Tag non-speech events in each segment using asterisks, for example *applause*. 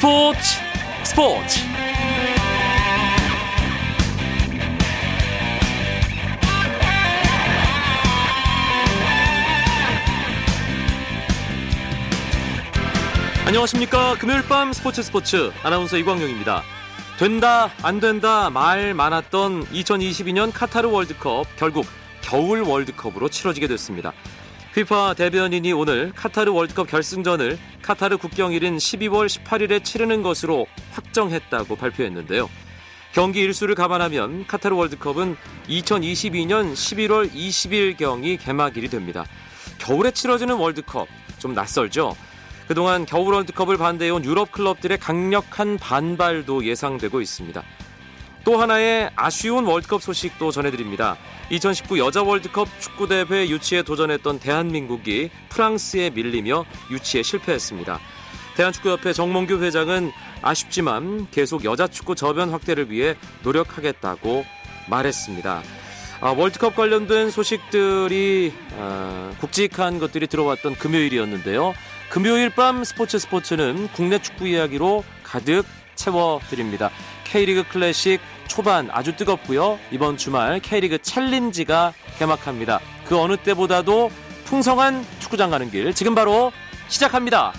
스포츠 스포츠. 안녕하십니까. 금요일 밤 스포츠 스포츠. 아나운서 이광용입니다. 된다 안 된다 말 많았던 2022년 카타르 월드컵 결국 겨울 월드컵으로 치러지게 됐습니다 피파 대변인이 오늘 카타르 월드컵 결승전을 카타르 국경일인 12월 18일에 치르는 것으로 확정했다고 발표했는데요. 경기 일수를 감안하면 카타르 월드컵은 2022년 11월 20일 경이 개막일이 됩니다. 겨울에 치러지는 월드컵 좀 낯설죠? 그동안 겨울 월드컵을 반대해온 유럽 클럽들의 강력한 반발도 예상되고 있습니다. 또 하나의 아쉬운 월드컵 소식도 전해드립니다. 2019 여자 월드컵 축구대회 유치에 도전했던 대한민국이 프랑스에 밀리며 유치에 실패했습니다. 대한축구협회 정몽규 회장은 아쉽지만 계속 여자 축구 저변 확대를 위해 노력하겠다고 말했습니다. 아, 월드컵 관련된 소식들이 아, 굵직한 것들이 들어왔던 금요일이었는데요. 금요일 밤 스포츠 스포츠는 국내 축구 이야기로 가득 채워드립니다. K리그 클래식 초반 아주 뜨겁고요. 이번 주말 K리그 챌린지가 개막합니다. 그 어느 때보다도 풍성한 축구장 가는 길 지금 바로 시작합니다.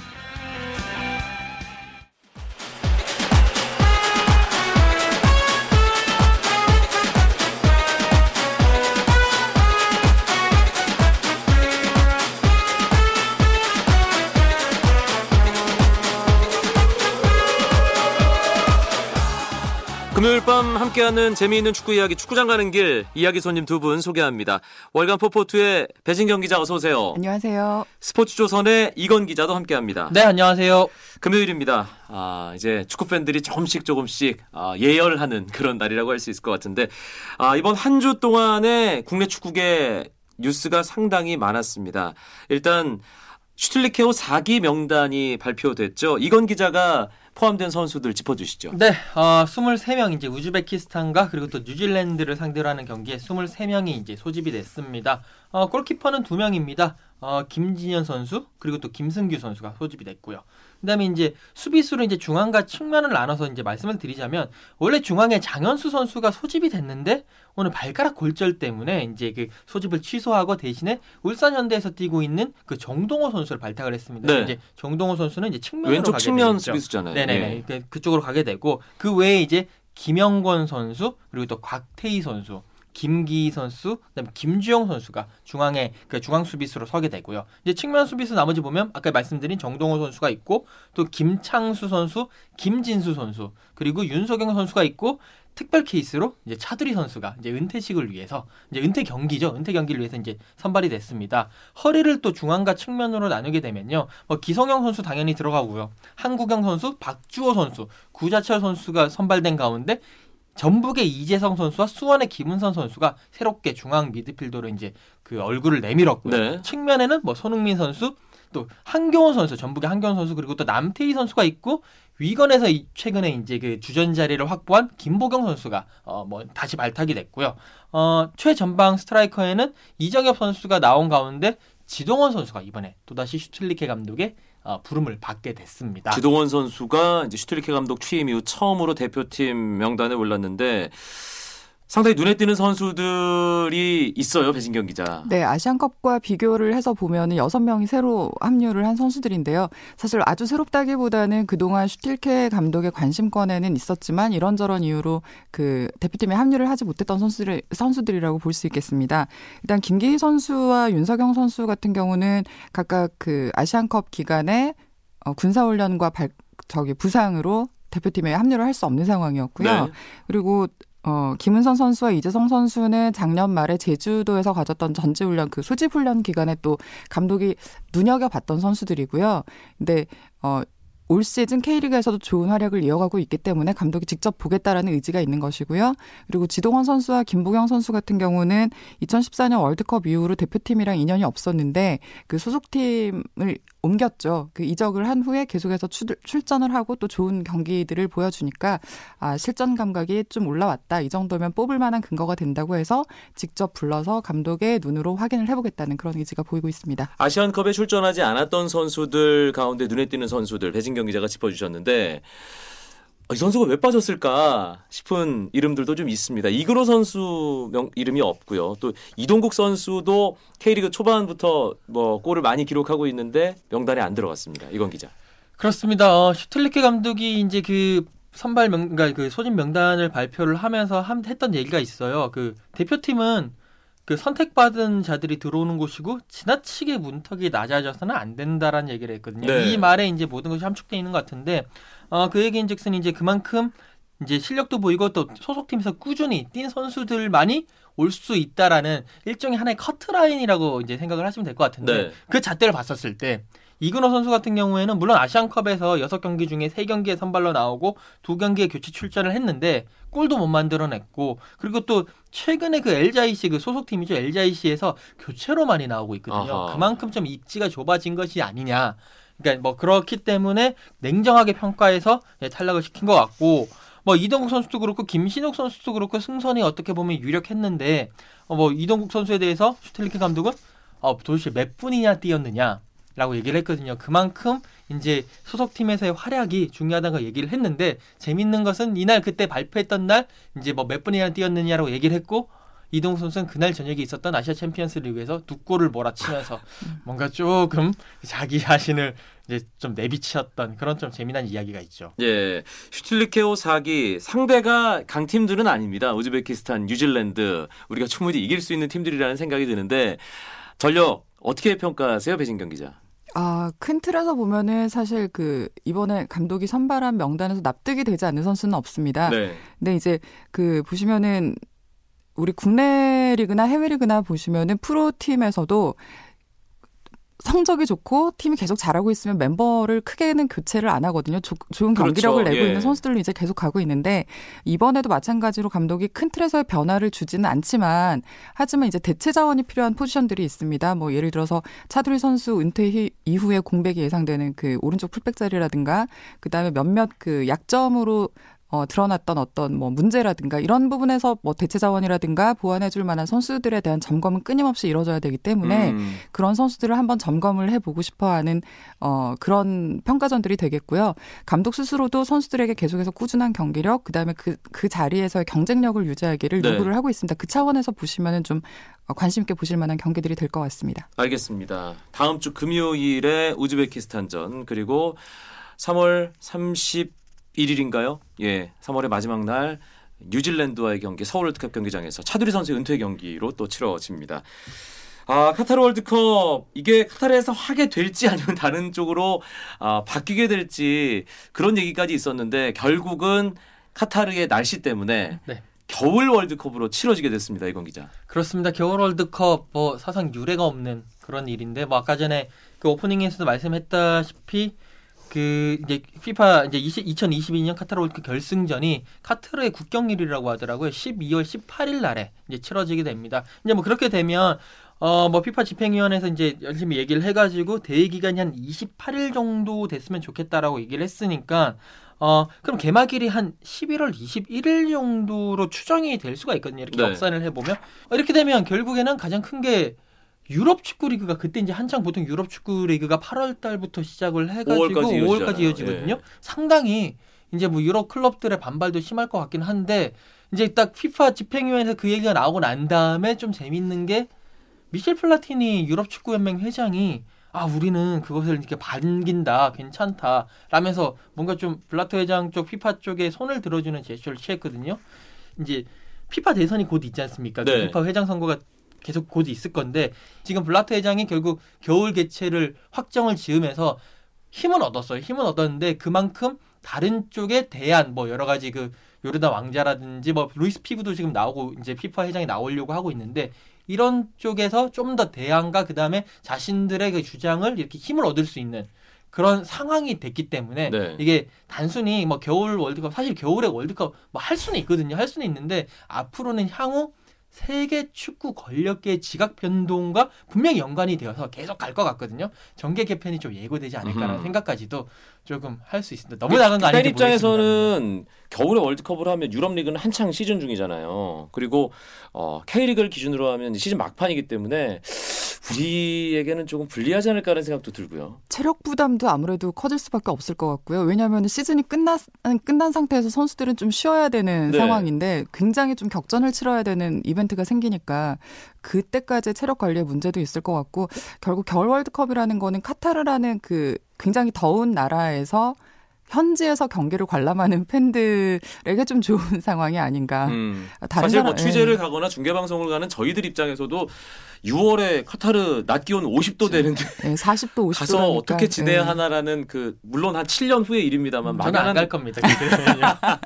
함께하는 재미있는 축구 이야기 축구장 가는 길 이야기 손님 두 분 소개합니다. 월간 포포투의 배진경 기자 어서 오세요. 안녕하세요. 스포츠조선의 이건 기자도 함께합니다. 네, 안녕하세요. 금요일입니다. 아, 이제 축구 팬들이 조금씩 조금씩 아, 예열하는 그런 날이라고 할 수 있을 것 같은데 아, 이번 한 주 동안에 국내 축구계 뉴스가 상당히 많았습니다. 일단 슈틸리케오 4기 명단이 발표됐죠. 이건 기자가 포함된 선수들 짚어주시죠. 네, 어, 23명 이제 우즈베키스탄과 그리고 또 뉴질랜드를 상대로 하는 경기에 23명이 이제 소집이 됐습니다. 어, 골키퍼는 2명입니다. 어, 김진현 선수 그리고 또 김승규 선수가 소집이 됐고요. 그다음에 이제 수비수로 이제 중앙과 측면을 나눠서 이제 말씀을 드리자면 원래 중앙에 장현수 선수가 소집이 됐는데 오늘 발가락 골절 때문에 이제 그 소집을 취소하고 대신에 울산 현대에서 뛰고 있는 그 정동호 선수를 발탁을 했습니다. 네. 이제 정동호 선수는 이제 측면으로 왼쪽 가게 측면 되겠죠. 수비수잖아요. 네네네. 예. 그- 그쪽으로 가게 되고 그 외에 이제 김영권 선수 그리고 또 곽태희 선수. 김기 선수, 그다음에 김주영 선수가 중앙에 그 중앙 수비수로 서게 되고요. 이제 측면 수비수 나머지 보면 아까 말씀드린 정동호 선수가 있고 또 김창수 선수, 김진수 선수, 그리고 윤석영 선수가 있고 특별 케이스로 이제 차두리 선수가 이제 은퇴식을 위해서 이제 은퇴 경기죠. 은퇴 경기를 위해서 이제 선발이 됐습니다. 허리를 또 중앙과 측면으로 나누게 되면요. 뭐 기성용 선수 당연히 들어가고요. 한국영 선수, 박주호 선수, 구자철 선수가 선발된 가운데 전북의 이재성 선수와 수원의 김은선 선수가 새롭게 중앙 미드필더로 이제 그 얼굴을 내밀었고요. 네. 측면에는 뭐 손흥민 선수, 또 한경원 선수, 전북의 한경원 선수 그리고 또 남태희 선수가 있고 위건에서 이- 최근에 이제 그 주전 자리를 확보한 김보경 선수가 어 뭐 다시 발탁이 됐고요. 어 최전방 스트라이커에는 이정엽 선수가 나온 가운데 지동원 선수가 이번에 또다시 슈틸리케 감독의 어, 부름을 받게 됐습니다. 지동원 선수가 이제 슈틸리케 감독 취임 이후 처음으로 대표팀 명단에 올랐는데 상당히 눈에 띄는 선수들이 있어요, 배진경 기자. 네, 아시안컵과 비교를 해서 보면은 여섯 명이 새로 합류를 한 선수들인데요. 사실 아주 새롭다기보다는 그동안 슈틸리케 감독의 관심권에는 있었지만 이런저런 이유로 그 대표팀에 합류를 하지 못했던 선수들 선수들이라고 볼 수 있겠습니다. 일단 김기희 선수와 윤석영 선수 같은 경우는 각각 그 아시안컵 기간에 어, 군사훈련과 발, 저기 부상으로 대표팀에 합류를 할 수 없는 상황이었고요. 네. 그리고 어, 김은선 선수와 이재성 선수는 작년 말에 제주도에서 가졌던 전지훈련 그 소집훈련 기간에 또 감독이 눈여겨봤던 선수들이고요. 근데 어, 올 시즌 K리그에서도 좋은 활약을 이어가고 있기 때문에 감독이 직접 보겠다라는 의지가 있는 것이고요. 그리고 지동원 선수와 김보경 선수 같은 경우는 2014년 월드컵 이후로 대표팀이랑 인연이 없었는데 그 소속팀을 옮겼죠. 그 이적을 한 후에 계속해서 출, 출전을 하고 또 좋은 경기들을 보여주니까 아, 실전 감각이 좀 올라왔다. 이 정도면 뽑을 만한 근거가 된다고 해서 직접 불러서 감독의 눈으로 확인을 해보겠다는 그런 의지가 보이고 있습니다. 아시안컵에 출전하지 않았던 선수들 가운데 눈에 띄는 선수들 배진경 배진경 기자가 짚어주셨는데 이 선수가 왜 빠졌을까 싶은 이름들도 좀 있습니다. 이근호 선수 명, 이름이 없고요. 또 이동국 선수도 K리그 초반부터 뭐 골을 많이 기록하고 있는데 명단에 안 들어갔습니다. 이건 기자. 그렇습니다. 어, 슈틸리케 감독이 이제 그 선발 명, 그러니까 그 소집 명단을 발표를 하면서 함, 했던 얘기가 있어요. 그 대표팀은 그 선택받은 자들이 들어오는 곳이고 지나치게 문턱이 낮아져서는 안 된다라는 얘기를 했거든요. 네. 이 말에 이제 모든 것이 함축돼 있는 것 같은데 어, 그 얘기인즉슨 이제 그만큼 이제 실력도 보이고 또 소속팀에서 꾸준히 뛴 선수들만이 올 수 있다라는 일종의 하나의 커트라인이라고 이제 생각을 하시면 될 것 같은데 네. 그 잣대를 봤었을 때 이근호 선수 같은 경우에는 물론 아시안컵에서 6경기 중에 3경기에 선발로 나오고 2경기에 교체 출전을 했는데 골도 못 만들어냈고 그리고 또 최근에 그 LJC 그 소속팀이죠 LJC에서 교체로 많이 나오고 있거든요. 아하. 그만큼 좀 입지가 좁아진 것이 아니냐. 그러니까 뭐 그렇기 때문에 냉정하게 평가해서 예, 탈락을 시킨 것 같고 뭐 이동국 선수도 그렇고 김신욱 선수도 그렇고 승선이 어떻게 보면 유력했는데 어, 뭐 이동국 선수에 대해서 슈텔리케 감독은 어, 도대체 몇 분이나 뛰었느냐 라고 얘기를 했거든요. 그만큼 이제 소속팀에서의 활약이 중요하다는 걸 얘기를 했는데 재밌는 것은 이날 그때 발표했던 날 이제 뭐 몇 분이나 뛰었느냐라고 얘기를 했고 이동국 선수는 그날 저녁에 있었던 아시아 챔피언스 리그에서 두 골을 몰아치면서 *laughs* 뭔가 조금 자기 자신을 이제 좀 내비치었던 그런 좀 재미난 이야기가 있죠. 예, 슈틸리케호 사기 상대가 강팀들은 아닙니다. 우즈베키스탄, 뉴질랜드 우리가 충분히 이길 수 있는 팀들이라는 생각이 드는데 전력 어떻게 평가하세요, 배진경 기자? 아, 큰 틀에서 보면은 사실 그 이번에 감독이 선발한 명단에서 납득이 되지 않는 선수는 없습니다. 네, 근데 이제 그 보시면은 우리 국내 리그나 해외 리그나 보시면은 프로 팀에서도 성적이 좋고 팀이 계속 잘하고 있으면 멤버를 크게는 교체를 안 하거든요. 조, 좋은 그렇죠. 경기력을 내고 예. 있는 선수들로 이제 계속 가고 있는데 이번에도 마찬가지로 감독이 큰 틀에서의 변화를 주지는 않지만 하지만 이제 대체 자원이 필요한 포지션들이 있습니다. 뭐 예를 들어서 차두리 선수 은퇴 히- 이후에 공백이 예상되는 그 오른쪽 풀백 자리라든가 그다음에 몇몇 그 약점으로 어, 드러났던 어떤 뭐 문제라든가 이런 부분에서 뭐 대체 자원이라든가 보완해줄 만한 선수들에 대한 점검은 끊임없이 이루어져야 되기 때문에 음, 그런 선수들을 한번 점검을 해보고 싶어하는 어, 그런 평가전들이 되겠고요. 감독 스스로도 선수들에게 계속해서 꾸준한 경기력, 그다음에 그, 그 자리에서의 경쟁력을 유지하기를 네. 요구를 하고 있습니다. 그 차원에서 보시면은 좀 어, 관심 있게 보실 만한 경기들이 될 것 같습니다. 알겠습니다. 다음 주 금요일에 우즈베키스탄전 그리고 3월 31일인가요? 예, 3월의 마지막 날 뉴질랜드와의 경기 서울 월드컵 경기장에서 차두리 선수의 은퇴 경기로 또 치러집니다. 아, 카타르 월드컵 이게 카타르에서 하게 될지 아니면 *laughs* 다른 쪽으로 아, 바뀌게 될지 그런 얘기까지 있었는데 결국은 카타르의 날씨 때문에 네. 겨울 월드컵으로 치러지게 됐습니다. 이건 기자. 그렇습니다. 겨울 월드컵 뭐 사상 유례가 없는 그런 일인데 뭐 아까 전에 그 오프닝에서도 말씀했다시피 그 이제 피파 이제 20, 2022년 카타르 월드컵 결승전이 카타르의 국경일이라고 하더라고요. 12월 18일 날에 이제 치러지게 됩니다. 이제 뭐 그렇게 되면 어뭐 피파 집행위원회에서 이제 열심히 얘기를 해가지고 대회 기간이 한 28일 정도 됐으면 좋겠다라고 얘기를 했으니까 어 그럼 개막일이 한 11월 21일 정도로 추정이 될 수가 있거든요. 이렇게 네. 역산을 해보면 어, 이렇게 되면 결국에는 가장 큰게 유럽 축구 리그가 그때 이제 한창 보통 유럽 축구 리그가 8월 달부터 시작을 해가지고 5월까지 5월까지 이어지잖아요. 이어지거든요. 예. 상당히 이제 뭐 유럽 클럽들의 반발도 심할 것 같긴 한데 이제 딱 피파 집행위원회에서 그 얘기가 나오고 난 다음에 좀 재밌는 게 미셸 플라티니 유럽 축구 연맹 회장이 아 우리는 그것을 이렇게 반긴다 괜찮다 라면서 뭔가 좀 블라터 회장 쪽 피파 쪽에 손을 들어주는 제스처를 취했거든요. 이제 피파 대선이 곧 있지 않습니까? 그 네. 피파 회장 선거가 계속 곧 있을 건데 지금 블라터 회장이 결국 겨울 개최를 확정을 지으면서 힘은 얻었어요. 힘은 얻었는데 그만큼 다른 쪽에 대한 뭐 여러 가지 그 요르단 왕자라든지 뭐 루이스 피구도 지금 나오고 이제 피파 회장이 나오려고 하고 있는데 이런 쪽에서 좀 더 대안과 그 다음에 자신들의 그 주장을 이렇게 힘을 얻을 수 있는 그런 상황이 됐기 때문에 네. 이게 단순히 뭐 겨울 월드컵 사실 겨울에 월드컵 뭐 할 수는 있거든요. 할 수는 있는데 앞으로는 향후 세계 축구 권력계의 지각 변동과 분명히 연관이 되어서 계속 갈 것 같거든요. 정계 개편이 좀 예고되지 않을까라는 음흠. 생각까지도 조금 할 수 있습니다. 너무 나간 거팬 아닌지 모르겠습니다. 입장에서는 겨울에 월드컵을 하면 유럽 리그는 한창 시즌 중이잖아요. 그리고 어, K리그를 기준으로 하면 시즌 막판이기 때문에 우리에게는 조금 불리하지 않을까라는 생각도 들고요. 체력 부담도 아무래도 커질 수밖에 없을 것 같고요. 왜냐하면 시즌이 끝난 끝난 상태에서 선수들은 좀 쉬어야 되는 네. 상황인데 굉장히 좀 격전을 치러야 되는 이벤트가 생기니까 그때까지 체력 관리에 문제도 있을 것 같고 결국 겨울 월드컵이라는 거는 카타르라는 그 굉장히 더운 나라에서 현지에서 경기를 관람하는 팬들에게 좀 좋은 *laughs* 상황이 아닌가. 음. 사실 뭐 사람- 취재를 예. 가거나 중계 방송을 가는 저희들 입장에서도 6월에 카타르 낮 기온 50도 되는데 예, 40도 50도 가서 어떻게 지내야 하나라는 그 물론 한 7년 후의 일입니다만 저는 안 막연한 갈 겁니다. *laughs*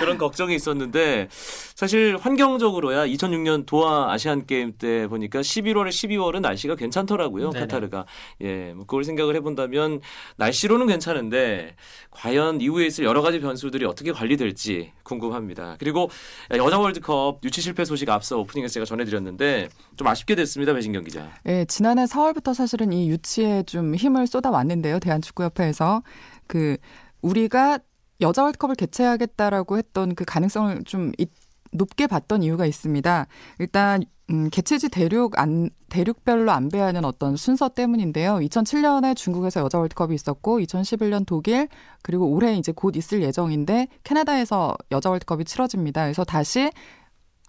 그런 걱정이 있었는데 사실 환경적으로야 2006년 도하 아시안 게임 때 보니까 11월에 12월은 날씨가 괜찮더라고요. 네네. 카타르가. 예. 뭐 그걸 생각을 해 본다면 날씨로는 괜찮은데 과연 이후에 있을 여러 가지 변수들이 어떻게 관리될지 궁금합니다. 그리고 여자 월드컵 유치 실패 소식 앞서 오프닝에서 제가 전해 드렸는데 좀 아쉽게 됐습니다. 배진경 기자. 예, 지난해 4월부터 사실은 이 유치에 좀 힘을 쏟아왔는데요. 대한축구협회에서 그 우리가 여자 월드컵을 개최하겠다라고 했던 그 가능성을 좀 이- 높게 봤던 이유가 있습니다. 일단 음, 개최지 대륙 안 대륙별로 안배하는 어떤 순서 때문인데요. 2007년에 중국에서 여자 월드컵이 있었고 2011년 독일 그리고 올해 이제 곧 있을 예정인데 캐나다에서 여자 월드컵이 치러집니다. 그래서 다시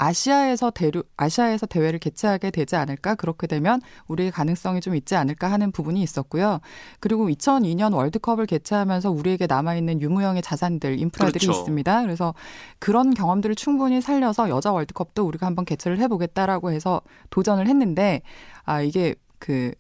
아시아에서 대륙 아시아에서 대회를 개최하게 되지 않을까 그렇게 되면 우리의 가능성이 좀 있지 않을까 하는 부분이 있었고요. 그리고 2002년 월드컵을 개최하면서 우리에게 남아 있는 유무형의 자산들 인프라들이 그렇죠. 있습니다. 그래서 그런 경험들을 충분히 살려서 여자 월드컵도 우리가 한번 개최를 해보겠다라고 해서 도전을 했는데 아 이게 그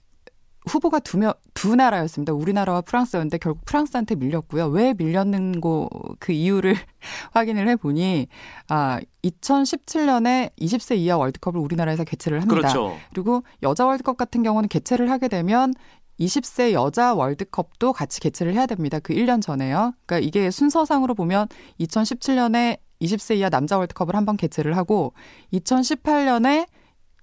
후보가 두 명, 두 나라였습니다. 우리나라와 프랑스였는데 결국 프랑스한테 밀렸고요. 왜 밀렸는 거그 이유를 *laughs* 확인을 해보니 아 2017년에 20세 이하 월드컵을 우리나라에서 개최를 합니다. 그렇죠. 그리고 여자 월드컵 같은 경우는 개최를 하게 되면 20세 여자 월드컵도 같이 개최를 해야 됩니다. 그 1년 전에요. 그러니까 이게 순서상으로 보면 2017년에 20세 이하 남자 월드컵을 한번 개최를 하고 2018년에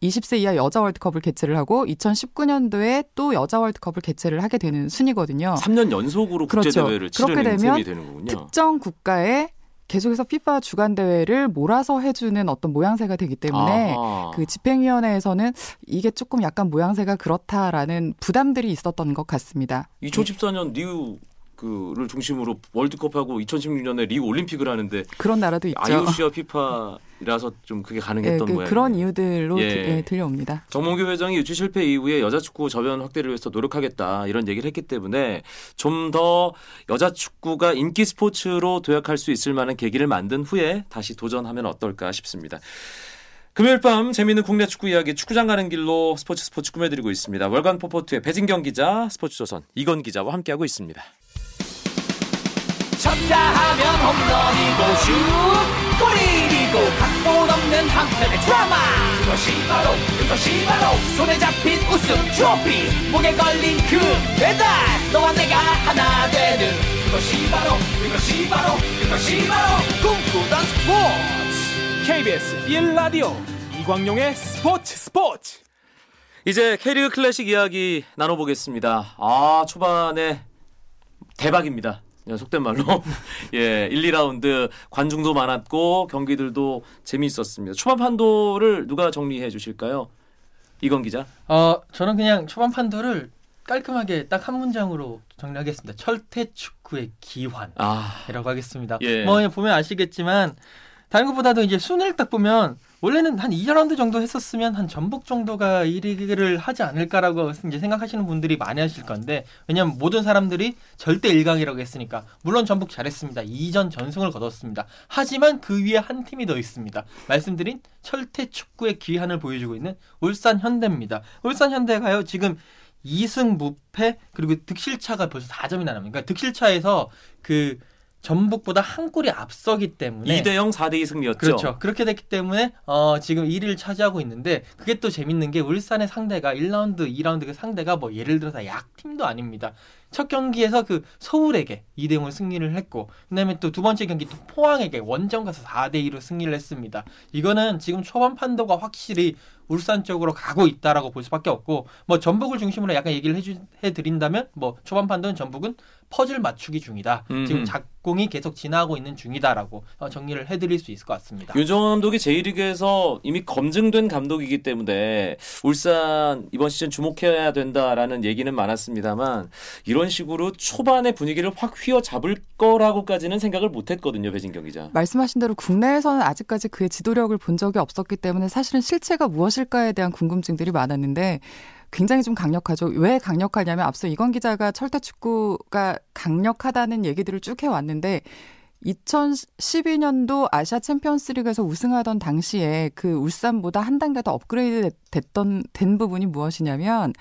20세 이하 여자 월드컵을 개최를 하고 2019년도에 또 여자 월드컵을 개최를 하게 되는 순이거든요. 3년 연속으로 국제 그렇죠. 대회를 그렇게 치르는 되면 되는군요. 특정 국가에 계속해서 피파 주간 대회를 몰아서 해주는 어떤 모양새가 되기 때문에 아하. 그 집행위원회에서는 이게 조금 약간 모양새가 그렇다라는 부담들이 있었던 것 같습니다. 2014년 리우 그를 중심으로 월드컵하고 2016년에 리우 올림픽을 하는데 그런 나라도 있죠. IOC와 피파라서 좀 그게 예, 가능했던 그, 모양이에요. 그런 이유들로 예. 들- 예, 들려옵니다. 정몽규 회장이 유치 실패 이후에 여자 축구 저변 확대를 위해서 노력하겠다 이런 얘기를 했기 때문에 좀 더 여자 축구가 인기 스포츠로 도약할 수 있을 만한 계기를 만든 후에 다시 도전하면 어떨까 싶습니다. 금요일 밤 재미있는 국내 축구 이야기 축구장 가는 길로 스포츠 스포츠 꾸며드리고 있습니다. 월간 포포트의 배진경 기자, 스포츠조선 이건 기자와 함께하고 있습니다. 쳤다 하면 홈런이고 슛 골이고 각본 없는 한편의 드라마. 그것이 바로 그것이 바로 손에 잡힌 우승 트로피. 목에 걸린 그 배달 너와 내가 하나 되는. 그것이 바로 그것이 바로 그것이 바로 꿈꾸던 스포츠. KBS 1라디오 이광용의 스포츠 스포츠. 이제 K리그 클래식 이야기 나눠보겠습니다. 아 초반에 대박입니다. *laughs* 예, 속된 말로 예 1, 2라운드 관중도 많았고 경기들도 재미있었습니다. 초반 판도를 누가 정리해 주실까요? 이건 기자. 어, 저는 그냥 초반 판도를 깔끔하게 딱 한 문장으로 정리하겠습니다. 철퇴 축구의 기환. 아 이라고 하겠습니다. 예. 뭐 보면 아시겠지만 다른 것보다도 이제 순위를 딱 보면 원래는 한 2라운드 정도 했었으면 한 전북 정도가 1위를 하지 않을까라고 이제 생각하시는 분들이 많이 하실 건데 왜냐면 모든 사람들이 절대 1강이라고 했으니까 물론 전북 잘했습니다. 2전 전승을 거뒀습니다. 하지만 그 위에 한 팀이 더 있습니다. 말씀드린 철퇴 축구의 기한을 보여주고 있는 울산 현대입니다. 울산 현대가요 지금 2승 무패 그리고 득실차가 벌써 4점이나 납니다. 그러니까 득실차에서 그 전북보다 한 골이 앞서기 때문에 2대 0 4대 2 승리였죠. 그렇죠. 그렇게 됐기 때문에 어, 지금 1위를 차지하고 있는데 그게 또 재밌는 게 울산의 상대가 1라운드, 2라운드 그 상대가 뭐 예를 들어서 약팀도 아닙니다. 첫 경기에서 그 서울에게 2대 0을 승리를 했고 그다음에 또 두 번째 경기 또 포항에게 원정 가서 4대 2로 승리를 했습니다. 이거는 지금 초반 판도가 확실히 울산 쪽으로 가고 있다라고 볼 수밖에 없고 뭐 전북을 중심으로 약간 얘기를 해주, 해드린다면 뭐 초반 판도는 전북은 퍼즐 맞추기 중이다. 음흠. 지금 작공이 계속 지나고 있는 중이다라고 어, 정리를 해드릴 수 있을 것 같습니다. 윤정환 감독이 제1리그에서 이미 검증된 감독이기 때문에 울산 이번 시즌 주목해야 된다라는 얘기는 많았습니다만 이런 식으로 초반의 분위기를 확 휘어잡을 거라고까지는 생각을 못했거든요, 배진경 기자. 말씀하신 대로 국내에서는 아직까지 그의 지도력을 본 적이 없었기 때문에 사실은 실체가 무엇일까에 대한 궁금증들이 많았는데 굉장히 좀 강력하죠. 왜 강력하냐면 앞서 이건 기자가 철퇴 축구가 강력하다는 얘기들을 쭉 해왔는데 2012년도 아시아 챔피언스 리그에서 우승하던 당시에 그 울산보다 한 단계 더 업그레이드 됐던 된 부분이 무엇이냐면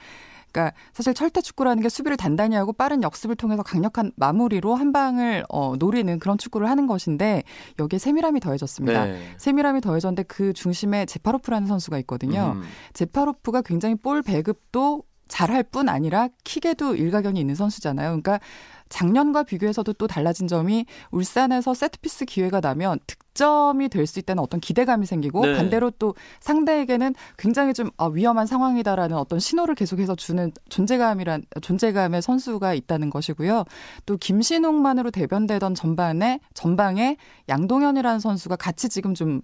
그러니까 사실 철퇴 축구라는 게 수비를 단단히 하고 빠른 역습을 통해서 강력한 마무리로 한 방을 어, 노리는 그런 축구를 하는 것인데 여기에 세밀함이 더해졌습니다. 네. 세밀함이 더해졌는데 그 중심에 제파로프라는 선수가 있거든요. 음. 제파로프가 굉장히 볼 배급도 잘할 뿐 아니라 킥에도 일가견이 있는 선수잖아요. 그러니까 작년과 비교해서도 또 달라진 점이 울산에서 세트피스 기회가 나면 득점이 될 수 있다는 어떤 기대감이 생기고 네. 반대로 또 상대에게는 굉장히 좀 아, 위험한 상황이다라는 어떤 신호를 계속해서 주는 존재감이란 존재감의 선수가 있다는 것이고요. 또 김신웅만으로 대변되던 전반에 전방에 양동현이라는 선수가 같이 지금 좀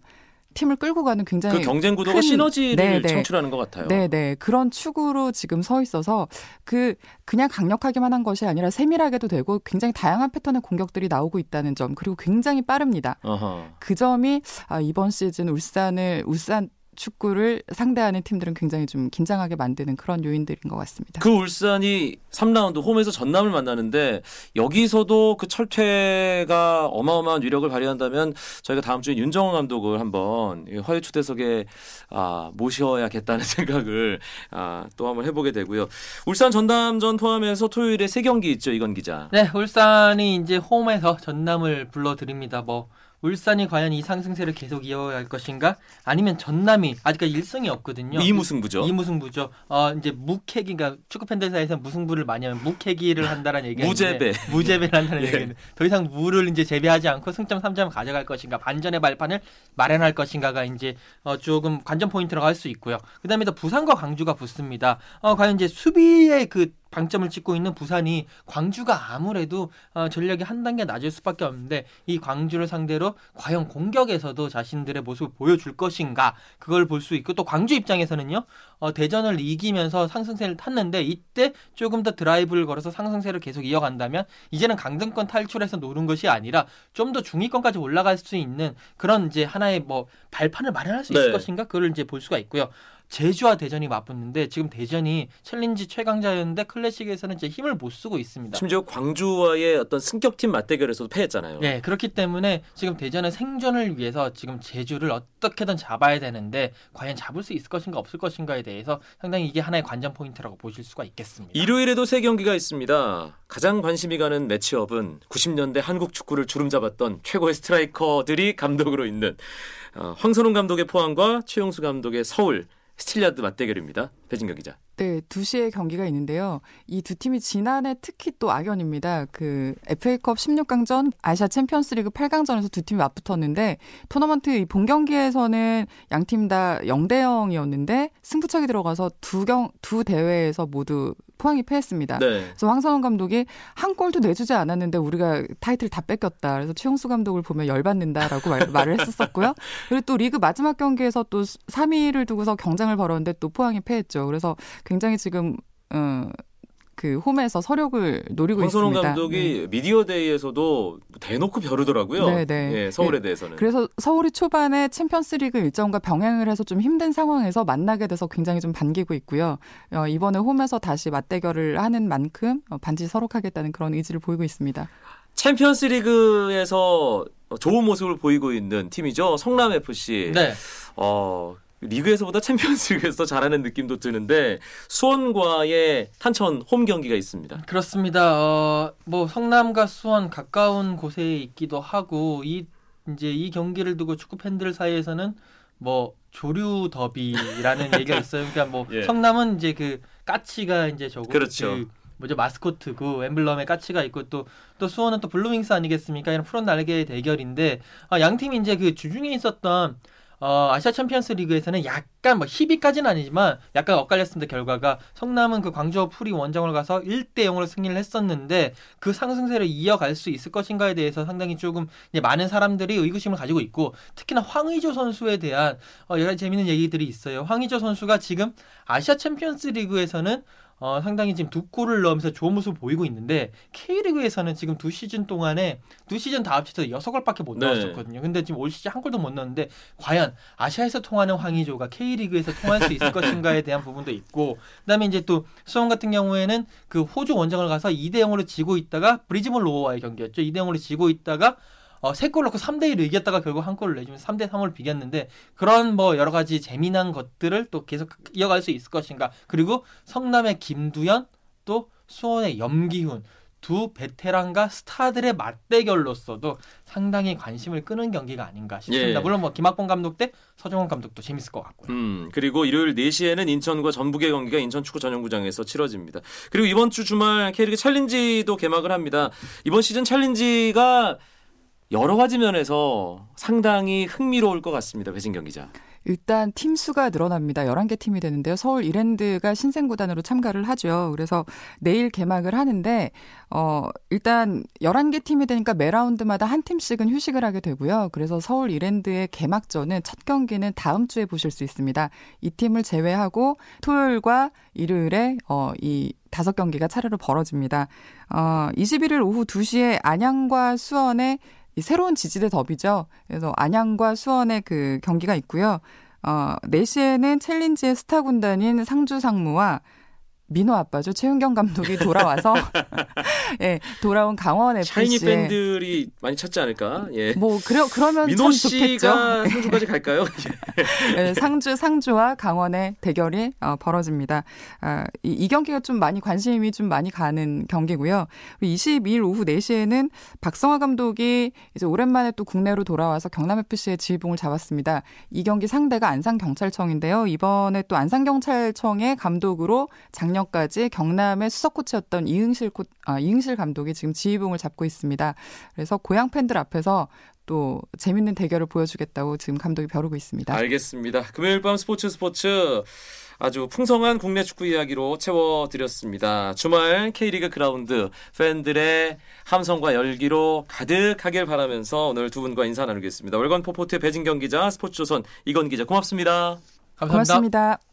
팀을 끌고 가는 굉장히 그 경쟁 구도가 큰- 시너지를 네, 네. 창출하는 것 같아요. 네, 네. 그런 축으로 지금 서 있어서 그 그냥 강력하기만 한 것이 아니라 세밀하게도 되고 굉장히 다양한 패턴의 공격들이 나오고 있다는 점 그리고 굉장히 빠릅니다. 어허. 그 점이 아, 이번 시즌 울산을 울산 축구를 상대하는 팀들은 굉장히 좀 긴장하게 만드는 그런 요인들인 것 같습니다. 그 울산이 3라운드 홈에서 전남을 만나는데 여기서도 그 철퇴가 어마어마한 위력을 발휘한다면 저희가 다음 주에 윤정원 감독을 한번 이 화요 초대석에 아, 모셔야겠다는 *laughs* 생각을 아, 또 한번 해보게 되고요. 울산 전남전 포함해서 토요일에 세 경기 있죠, 이건 기자. 네, 울산이 이제 홈에서 전남을 불러드립니다. 뭐 울산이 과연 이 상승세를 계속 이어갈 것인가? 아니면 전남이 아직까지 일승이 없거든요. 이무승부죠. 이무승부죠. 어 이제 무캐기가 축구 팬들 사이에서 무승부를 많이 하면 무캐기를 한다는 얘기가 무재배. 있는데 *laughs* 무재배를 한다는 예. 얘기는 더 이상 무를 이제 재배하지 않고 승점 3점 가져갈 것인가 반전의 발판을 마련할 것인가가 이제 어 조금 관전 포인트라고 할 수 있고요. 그다음에 또 부산과 광주가 붙습니다. 어 과연 이제 수비의 그 방점을 찍고 있는 부산이 광주가 아무래도 어, 전력이 한 단계 낮을 수밖에 없는데 이 광주를 상대로 과연 공격에서도 자신들의 모습을 보여줄 것인가 그걸 볼 수 있고 또 광주 입장에서는요 어, 대전을 이기면서 상승세를 탔는데 이때 조금 더 드라이브를 걸어서 상승세를 계속 이어간다면 이제는 강등권 탈출해서 노는 것이 아니라 좀 더 중위권까지 올라갈 수 있는 그런 이제 하나의 뭐 발판을 마련할 수 있을 네. 것인가 그걸 이제 볼 수가 있고요. 제주와 대전이 맞붙는데 지금 대전이 챌린지 최강자였는데 클래식에서는 이제 힘을 못 쓰고 있습니다. 심지어 광주와의 어떤 승격팀 맞대결에서도 패했잖아요. 네, 그렇기 때문에 지금 대전의 생존을 위해서 지금 제주를 어떻게든 잡아야 되는데 과연 잡을 수 있을 것인가 없을 것인가에 대해서 상당히 이게 하나의 관전 포인트라고 보실 수가 있겠습니다. 일요일에도 세 경기가 있습니다. 가장 관심이 가는 매치업은 90년대 한국 축구를 주름 잡았던 최고의 스트라이커들이 감독으로 있는 어, 황선홍 감독의 포항과 최용수 감독의 서울 스틸야드 맞대결입니다. 배진경 기자. 네, 2시에 경기가 있는데요. 이 두 팀이 지난해 특히 또 악연입니다. 그 FA컵 16강전, 아시아 챔피언스리그 8강전에서 두 팀이 맞붙었는데 토너먼트 이본 경기에서는 양 팀 다 0대 0이었는데 승부차기 들어가서 두 경 두 대회에서 모두 포항이 패했습니다. 네. 그래서 황선홍 감독이 한 골도 내주지 않았는데 우리가 타이틀 다 뺏겼다. 그래서 최용수 감독을 보면 열받는다라고 말, *laughs* 말을 했었었고요. 그리고 또 리그 마지막 경기에서 또 3위를 두고서 경쟁을 벌였는데 또 포항이 패했죠. 그래서 굉장히 지금 어, 그 홈에서 서력을 노리고 황선홍 있습니다. 감독이 네. 미디어 데이에서도 대놓고 벼르더라고요. 네, 네. 예, 서울에 예, 대해서는. 그래서 서울이 초반에 챔피언스리그 일정과 병행을 해서 좀 힘든 상황에서 만나게 돼서 굉장히 좀 반기고 있고요. 어, 이번에 홈에서 다시 맞대결을 하는 만큼 어, 반드시 서록하겠다는 그런 의지를 보이고 있습니다. 챔피언스 리그에서 좋은 모습을 보이고 있는 팀이죠. 성남 FC. 네. 어, 리그에서보다 챔피언스 리그에서 잘하는 느낌도 드는데 수원과의 탄천 홈 경기가 있습니다. 그렇습니다. 어, 뭐 성남과 수원 가까운 곳에 있기도 하고 이 이제 이 경기를 두고 축구 팬들 사이에서는 뭐 조류 더비라는 *laughs* 얘기가 있어요. 그러니까 뭐 예. 성남은 이제 그 까치가 이제 저거 그렇죠. 그 뭐죠 마스코트 그 엠블럼의 까치가 있고 또 또 수원은 또 블루윙스 아니겠습니까? 이런 푸른 날개의 대결인데 아, 양 팀이 이제 그 주중에 있었던 어, 아시아 챔피언스 리그에서는 약간 뭐 희비까지는 아니지만 약간 엇갈렸습니다 결과가 성남은 그 광저우 푸리 원정을 가서 1대 0으로 승리를 했었는데 그 상승세를 이어갈 수 있을 것인가에 대해서 상당히 조금 많은 사람들이 의구심을 가지고 있고 특히나 황의조 선수에 대한 어, 여러 가지 재밌는 얘기들이 있어요. 황의조 선수가 지금 아시아 챔피언스 리그에서는 어, 상당히 지금 두 골을 넣으면서 좋은 모습을 보이고 있는데 K리그에서는 지금 두 시즌 동안에 두 시즌 다 합쳐서 여섯 골밖에 못 네. 넣었었거든요. 근데 지금 올 시즌 한 골도 못 넣었는데 과연 아시아에서 통하는 황의조가 K리그에서 통할 수 있을 것인가에 대한 부분도 있고 그다음에 이제 또 수원 같은 경우에는 그 호주 원정을 가서 2대 0으로 지고 있다가 브리즈번 로어와의 경기였죠. 2대 0으로 지고 있다가 어, 세골 넣고 3대 1을 이겼다가 결국 한 골을 내주면서 3대 3으로 비겼는데 그런 뭐 여러 가지 재미난 것들을 또 계속 이어갈 수 있을 것인가. 그리고 성남의 김두현 또 수원의 염기훈 두 베테랑과 스타들의 맞대결로서도 상당히 관심을 끄는 경기가 아닌가 싶습니다. 예. 물론 뭐 김학봉 감독 대 서정원 감독도 재밌을 것 같고요. 음, 그리고 일요일 4시에는 인천과 전북의 경기가 인천 축구 전용구장에서 치러집니다. 그리고 이번 주 주말 K리그 챌린지도 개막을 합니다. 이번 시즌 챌린지가 여러 가지 면에서 상당히 흥미로울 것 같습니다. 배진경 기자. 일단 팀 수가 늘어납니다. 11개 팀이 되는데요. 서울 이랜드가 신생구단으로 참가를 하죠. 그래서 내일 개막을 하는데 어 일단 11개 팀이 되니까 매 라운드마다 한 팀씩은 휴식을 하게 되고요. 그래서 서울 이랜드의 개막전은 첫 경기는 다음 주에 보실 수 있습니다. 이 팀을 제외하고 토요일과 일요일에 어 이 다섯 경기가 차례로 벌어집니다. 어 21일 오후 2시에 안양과 수원의 이 새로운 지지대 더비죠. 그래서 안양과 수원의 그 경기가 있고요. 어, 4시에는 챌린지의 스타 군단인 상주 상무와 민호 아빠죠. 최윤경 감독이 돌아와서 *laughs* 예, 돌아온 강원 샤이니 FC의 팬들이 많이 찾지 않을까? 예. 뭐 그러 그러면 민호 참 좋겠죠. 씨가 *laughs* 상주까지 갈까요? 예, 상주 상주와 강원의 대결이 어, 벌어집니다. 아, 이, 이 경기가 좀 많이 관심이 좀 많이 가는 경기고요. 그리고 22일 오후 4시에는 박성화 감독이 이제 오랜만에 또 국내로 돌아와서 경남 FC의 지휘봉을 잡았습니다. 이 경기 상대가 안산 경찰청인데요. 이번에 또 안산 경찰청의 감독으로 작년 까지 경남의 수석 코치였던 이응실 코, 아, 이응실 감독이 지금 지휘봉을 잡고 있습니다. 그래서 고향 팬들 앞에서 또 재밌는 대결을 보여주겠다고 지금 감독이 벼르고 있습니다. 알겠습니다. 금요일 밤 스포츠 스포츠 아주 풍성한 국내 축구 이야기로 채워드렸습니다. 주말 K리그 그라운드 팬들의 함성과 열기로 가득하길 바라면서 오늘 두 분과 인사 나누겠습니다. 월간 포포투의 배진경 기자, 스포츠조선 이건 기자 고맙습니다. 감사합니다. 고맙습니다.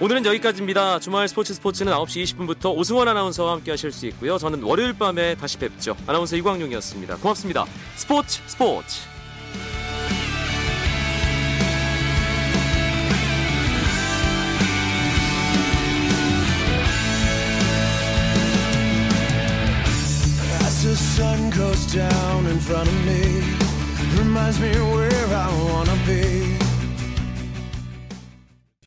오늘은 여기까지입니다. 주말 스포츠 스포츠는 9시 20분부터 오승원 아나운서와 함께 하실 수 있고요. 저는 월요일 밤에 다시 뵙죠. 아나운서 이광용이었습니다. 고맙습니다. 스포츠 스포츠. Down in front of me, reminds me where